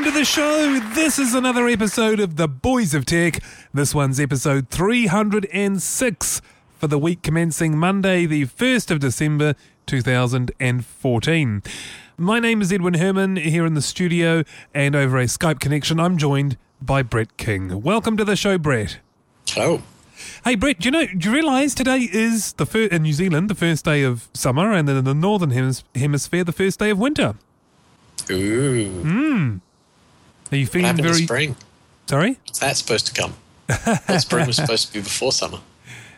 Welcome to the show. This is another episode of The Boys of Tech. This one's episode 306 for the week commencing Monday, the 1st of December 2014. My name is Edwin Herman here in the studio, and over a Skype connection, I'm joined by Brett King. Welcome to the show, Brett. Hello. Hey, Brett, do you know, do you realise today is the fir- in New Zealand the first day of summer, and then in the Northern hemis- Hemisphere the first day of winter? Ooh. Hmm. Are you feeling very to spring? sorry? When's that supposed to come? Well, spring was supposed to be before summer.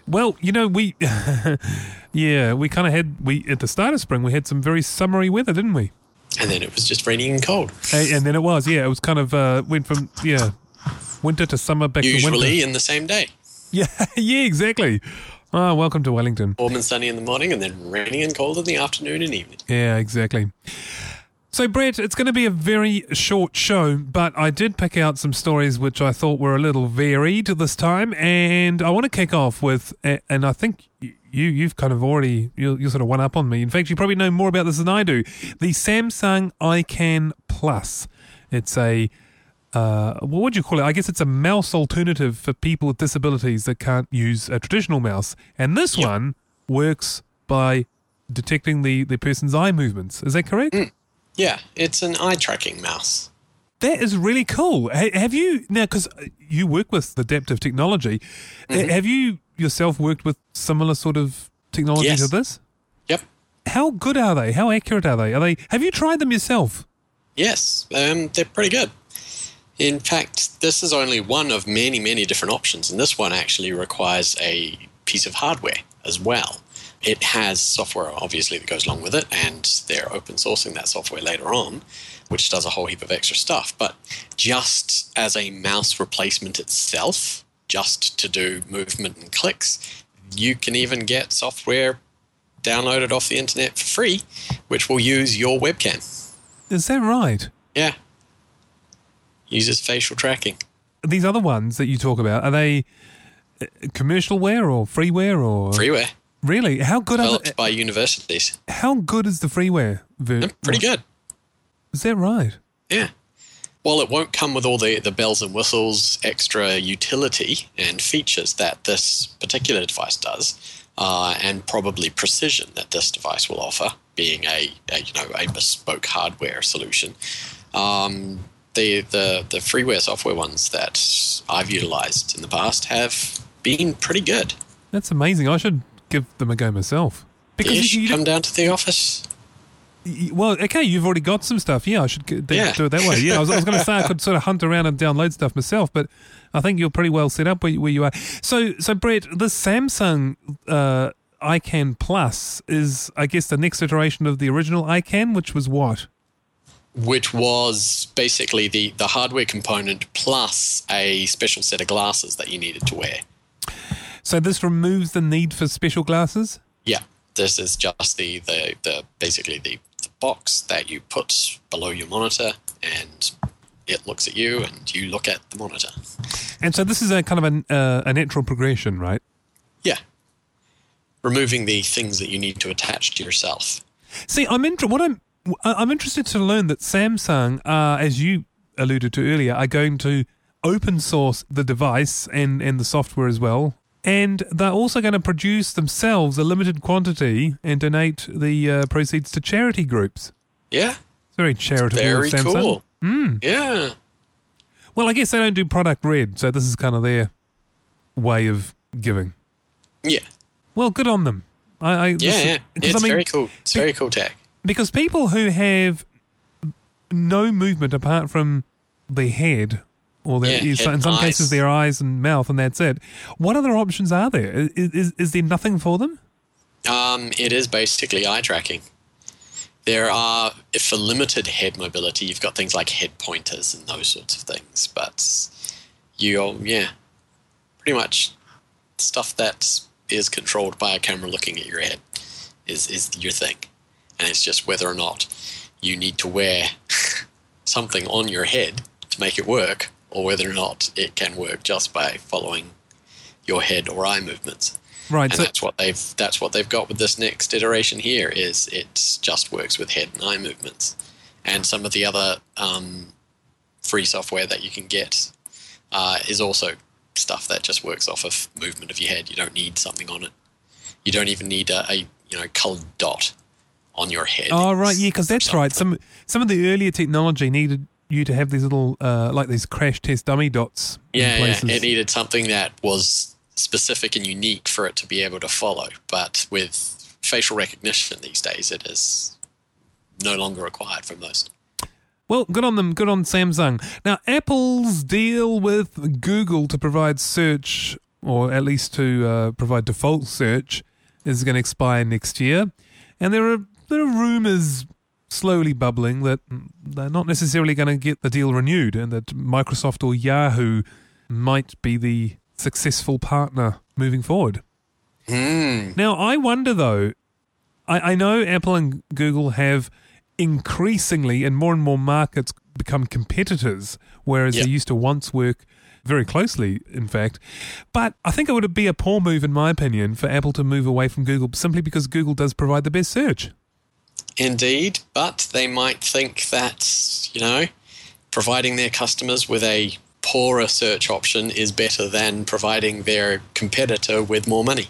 Well, you know, we, yeah, we kind of had we at the start of spring we had some very summery weather, didn't we? And then it was just raining and cold. And, and then it was, yeah, it was kind of uh, went from yeah, winter to summer back to Usually winter. in the same day. Yeah, yeah, exactly. Ah, welcome to Wellington. Warm and sunny in the morning and then raining and cold in the afternoon and evening. Yeah, exactly. So, Brett, it's going to be a very short show, but I did pick out some stories which I thought were a little varied this time, and I want to kick off with, and I think you you've kind of already you you sort of one up on me. In fact, you probably know more about this than I do. The Samsung EyeCan Plus. It's a uh, what would you call it? I guess it's a mouse alternative for people with disabilities that can't use a traditional mouse, and this Yep. one works by detecting the the person's eye movements. Is that correct? Yeah, it's an eye tracking mouse. That is really cool. Have you now? Because you work with adaptive technology, Mm-hmm. have you yourself worked with similar sort of technology Yes. to this? Yep. How good are they? How accurate are they? Are they? Have you tried them yourself? Yes, um, they're pretty good. In fact, this is only one of many, many different options, and this one actually requires a piece of hardware as well. It has software, obviously, that goes along with it, and they're open sourcing that software later on, which does a whole heap of extra stuff. But just as a mouse replacement itself, just to do movement and clicks, you can even get software downloaded off the internet for free, which will use your webcam. Is that right? Yeah. Uses facial tracking. These other ones that you talk about are they uh, commercialware or freeware or Freeware. Really? How good are Developed the, by universities. How good is the freeware? ver- pretty good. Is that right? Yeah. While it won't come with all the, the bells and whistles, extra utility and features that this particular device does, uh, and probably precision that this device will offer, being a, a you know a bespoke hardware solution, um, the, the the freeware software ones that I've utilized in the past have been pretty good. That's amazing. I should give them a go myself. Because You you, should you come down to the office. Well, okay, you've already got some stuff. Yeah, I should g- d- Yeah. do it that way. Yeah, I was, I was going to say I could sort of hunt around and download stuff myself, but I think you're pretty well set up where, you- where you are. So, so Brett, the Samsung uh, EyeCan Plus is, I guess, the next iteration of the original EyeCan, which was what? which was basically the, the hardware component plus a special set of glasses that you needed to wear. So this removes the need for special glasses. Yeah, this is just the, the, the basically the, the box that you put below your monitor, and it looks at you, and you look at the monitor. And so this is a kind of an, uh, a natural progression, right? Yeah, removing the things that you need to attach to yourself. See, I'm inter- what I'm I'm interested to learn that Samsung, uh, as you alluded to earlier, are going to open source the device and and the software as well, and they're also going to produce themselves a limited quantity and donate the uh, proceeds to charity groups. Yeah, Very charitable. of very cool. Yeah, Well, I guess they don't do product red, so this is kind of their way of giving. yeah, Well, good on them. I, I yeah, this- yeah. because, It's I mean, very cool. It's very cool tech. because people who have no movement apart from the head or their, Yeah, in some eyes. cases their eyes and mouth and that's it what other options are there is, is, is there nothing for them Um, it is basically eye tracking. There are, if for limited head mobility, you've got things like head pointers and those sorts of things. But you're, yeah, pretty much stuff that is controlled by a camera looking at your head is, is your thing. And it's just whether or not you need to wear something on your head to make it work, or whether or not it can work just by following your head or eye movements. Right. And So, that's what they've that's what they've got with this next iteration here is it just works with head and eye movements, and some of the other um, free software that you can get uh, is also stuff that just works off of movement of your head. You don't need something on it. You don't even need a, a you know colored dot on your head. oh, right. Yeah, because that's right. Some some of the earlier technology needed you to have these little, uh, like these crash test dummy dots. in Yeah, yeah, it needed something that was specific and unique for it to be able to follow. But with facial recognition these days, it is no longer required for most. Well, good on them. Good on Samsung. Now, Apple's deal with Google to provide search, or at least to uh, provide default search, is going to expire next year. And there are there are rumors slowly bubbling that they're not necessarily going to get the deal renewed, and that Microsoft or Yahoo might be the successful partner moving forward. Hmm. Now, I wonder though. I, I know Apple and Google have increasingly in more and more markets become competitors, whereas Yeah. they used to once work very closely, in fact. But I think it would be a poor move, in my opinion, for Apple to move away from Google simply because Google does provide the best search. Indeed, but they might think that, you know, providing their customers with a poorer search option is better than providing their competitor with more money.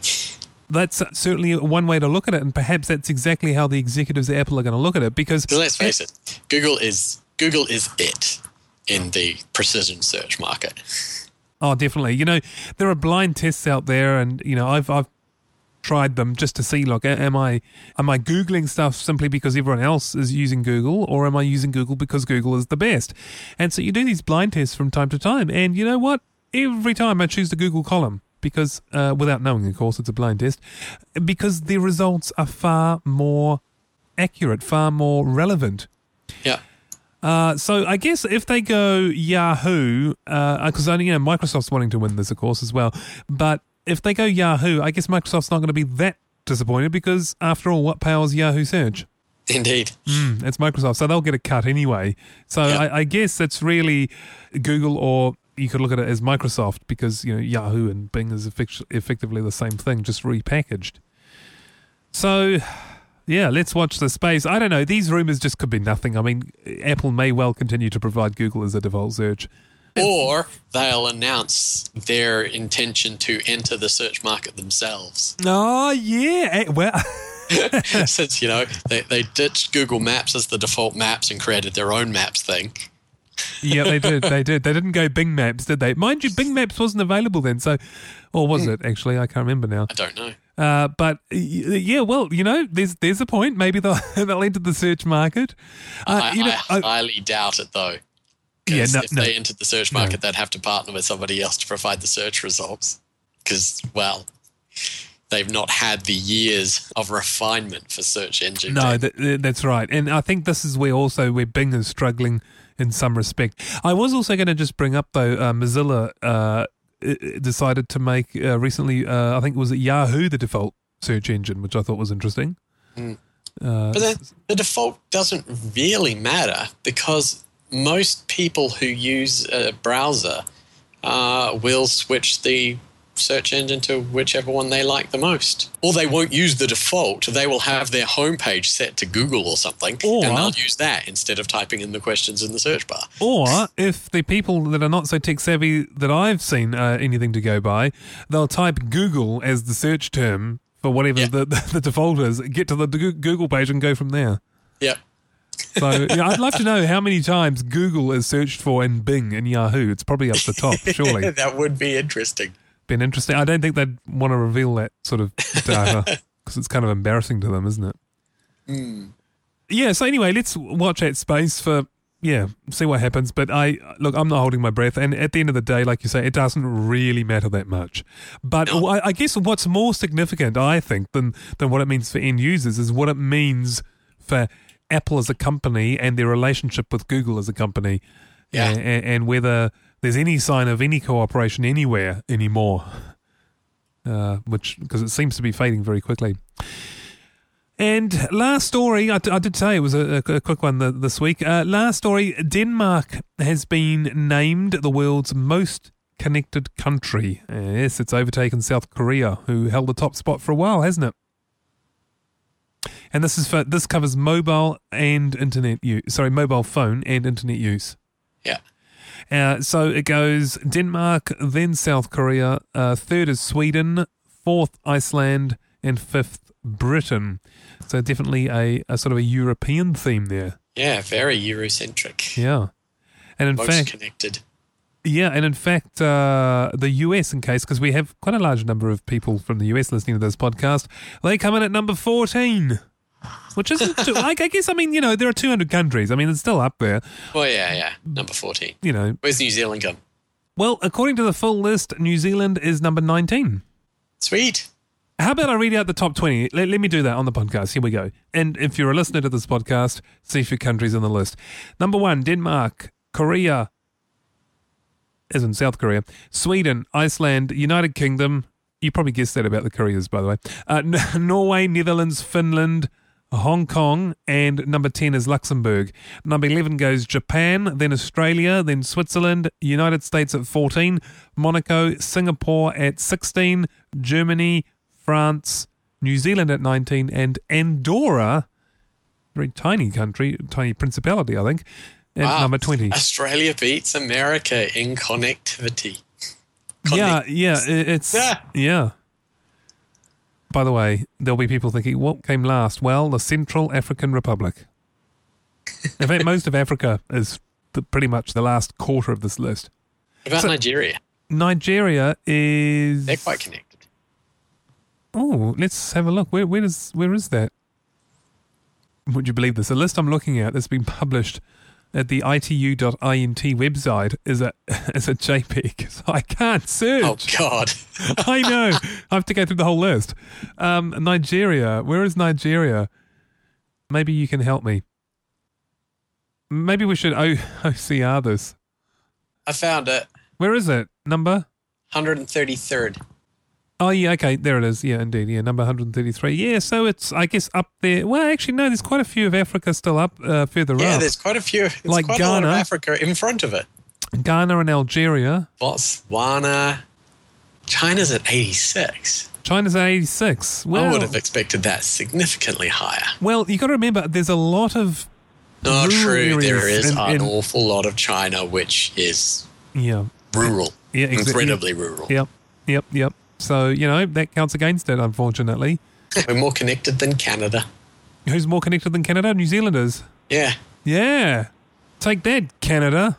That's certainly one way to look at it, and perhaps that's exactly how the executives at Apple are going to look at it. Because Because let's face it, Google is Google is it in the precision search market. Oh, definitely. You know, there are blind tests out there, and you know, I've I've tried them just to see, like, am I am I googling stuff simply because everyone else is using Google, or am I using Google because Google is the best? And so you do these blind tests from time to time, and you know what? Every time I choose the Google column because, uh, without knowing, of course, it's a blind test, because the results are far more accurate, far more relevant. Yeah. Uh, so I guess if they go Yahoo, because I you know Microsoft's wanting to win this, of course, as well. But if they go Yahoo, I guess Microsoft's not going to be that disappointed because, after all, what powers Yahoo search? Indeed. Mm, it's Microsoft, so they'll get a cut anyway. So Yeah. I, I guess it's really Google, or you could look at it as Microsoft because you know Yahoo and Bing is effect- effectively the same thing, just repackaged. So. Yeah, let's watch the space. I don't know. These rumors just could be nothing. I mean, Apple may well continue to provide Google as a default search. Or they'll announce their intention to enter the search market themselves. Oh, yeah. Eh, Well, Since, you know, they, they ditched Google Maps as the default maps and created their own maps thing. yeah, they did. They did. They didn't go Bing Maps, did they? Mind you, Bing Maps wasn't available then. So, or was it actually? I can't remember now. I don't know. Uh, but yeah, well, you know, there's there's a point. Maybe they'll they'll enter the search market. Uh, I, you know, I I- highly doubt it, though. 'Cause Yeah, no- if no. they entered the search market, they'd have to partner with somebody else to provide the search results. Because, well, they've not had the years of refinement for search engine. No, that, that's right. And I think this is where also where Bing is struggling in some respect. I was also going to just bring up though, uh, Mozilla uh, decided to make uh, recently. Uh, I think it was Yahoo the default search engine, which I thought was interesting. Mm. Uh, But then the default doesn't really matter because most people who use a browser uh, will switch the search engine to whichever one they like the most. Or they won't use the default. They will have their homepage set to Google or something, Or- and they'll use that instead of typing in the questions in the search bar. Or if the people that are not so tech savvy that I've seen uh, anything to go by, they'll type Google as the search term for whatever Yeah. the, the, default is, get to the Google page and go from there. Yep. So you know, I'd love to know how many times Google is searched for in Bing and Yahoo. It's probably up the top, surely. that would be interesting. Been interesting. I don't think they'd want to reveal that sort of data because it's kind of embarrassing to them, isn't it? Hmm. Yeah. So anyway, let's watch that space for yeah, see what happens. But I look, I'm not holding my breath, and at the end of the day, like you say, it doesn't really matter that much. But No. I, I guess what's more significant, I think, than than what it means for end users is what it means for Apple as a company and their relationship with Google as a company, Yeah. a- a- and, whether there's any sign of any cooperation anywhere anymore, uh, which because it seems to be fading very quickly. And last story, I, I did say it was a, a quick one th- this week. Uh, last story Denmark has been named the world's most connected country. Yes, it's overtaken South Korea, who held the top spot for a while, hasn't it? And this is for this covers mobile and internet use. Sorry, mobile phone and internet use. Yeah. Uh, so it goes Denmark, then South Korea, uh, third is Sweden, fourth Iceland, and fifth Britain. So definitely a, a sort of a European theme there. Yeah, very Eurocentric. Yeah. And in Most fact, connected. yeah, and in fact, uh, the US, in case, because we have quite a large number of people from the US listening to this podcast, they come in at number 14, which isn't too, like, I guess, I mean, you know, there are 200 countries. I mean, it's still up there, Well, yeah, yeah. Number 14. you know. Where's New Zealand come? Well, according to the full list, New Zealand is number 19. Sweet. How about I read out the top 20? Let, let me do that on the podcast. Here we go. And if you're a listener to this podcast, see if your country's on the list. Number one, Denmark, Korea, as in South Korea, Sweden, Iceland, United Kingdom. You probably guessed that about the Koreas, by the way. Uh, N- Norway, Netherlands, Finland, Hong Kong, and number 10 is Luxembourg. Number 11 goes Japan, then Australia, then Switzerland, United States at 14, Monaco, Singapore at 16, Germany, France, New Zealand at 19, and Andorra, very tiny country, tiny principality, I think, at Wow. number 20. Australia beats America in connectivity. Yeah, yeah, it's Yeah. yeah. By the way, there'll be people thinking, what came last? Well, the Central African Republic. In fact, most of Africa is the, pretty much the last quarter of this list. What about So- Nigeria? Nigeria is. They're quite connected. Oh, let's have a look. Where where is where is that? Would you believe this? The list I'm looking at that's been published at the itu.int website is a is a JPEG. So I can't search. Oh, God. I know. I have to go through the whole list. Um, Nigeria. Where is Nigeria? Maybe you can help me. Maybe we should o- OCR this. I found it. Where is it? Number? 133rd. Oh, yeah, okay. There it is. Yeah, indeed. Yeah, number 133. Yeah, so it's, I guess, up there. Well, actually, no, there's quite a few of Africa still up uh, further Yeah, up. Yeah, there's quite a few. Like quite a lot of Ghana. Africa in front of it. Ghana and Algeria. Botswana. China's at 86. China's at 86. Well, I would have expected that significantly higher. well you got to remember, there's a lot of. Not true. There is in- an in- awful lot of China which is Yeah. rural. Yeah, exactly. Incredibly rural. Yep. Yep. Yep. So, you know, that counts against it, unfortunately. We're more connected than Canada. Who's more connected than Canada? New Zealanders. Yeah. Yeah. Take that, Canada.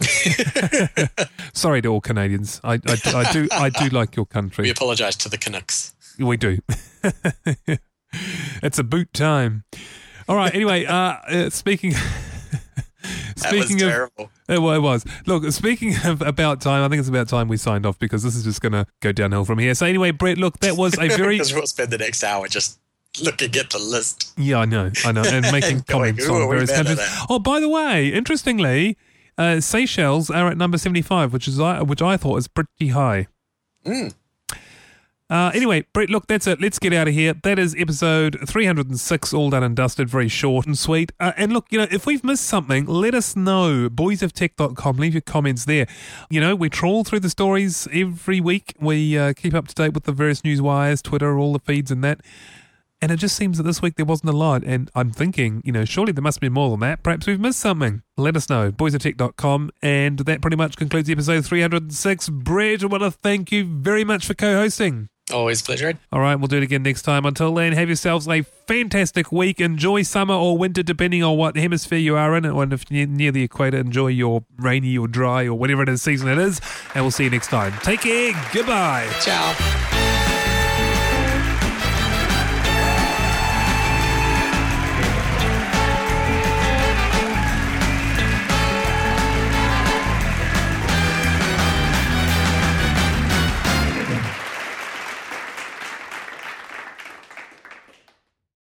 Sorry to all Canadians. I, I, I do I do like your country. We apologize to the Canucks. We do. it's a boot time. All right. Anyway, uh, uh, speaking speaking was of terrible. it, well, it was. Look, speaking of about time, I think it's about time we signed off because this is just going to go downhill from here. So anyway, Brett, look, that was a very Because we'll spend the next hour just looking at the list. Yeah, I know, I know, and making And going, comments on various countries. Oh, by the way, interestingly, uh, Seychelles are at number seventy-five, which is I which I thought is pretty high. Mm. Uh, anyway, Brett, look, that's it. Let's get out of here. That is episode 306, all done and dusted, very short and sweet. Uh, and look, you know, if we've missed something, let us know. Boysoftech.com, leave your comments there. You know, we trawl through the stories every week. We uh, keep up to date with the various news wires, Twitter, all the feeds and that. And it just seems that this week there wasn't a lot. And I'm thinking, you know, surely there must be more than that. Perhaps we've missed something. Let us know. Boysoftech.com. And that pretty much concludes episode 306. Brett, I want to thank you very much for co hosting. Always a pleasure. All right, we'll do it again next time. Until then, have yourselves a fantastic week. Enjoy summer or winter, depending on what hemisphere you are in. And if you're near the equator, enjoy your rainy or dry or whatever it is season it is. And we'll see you next time. Take care. Goodbye. Ciao.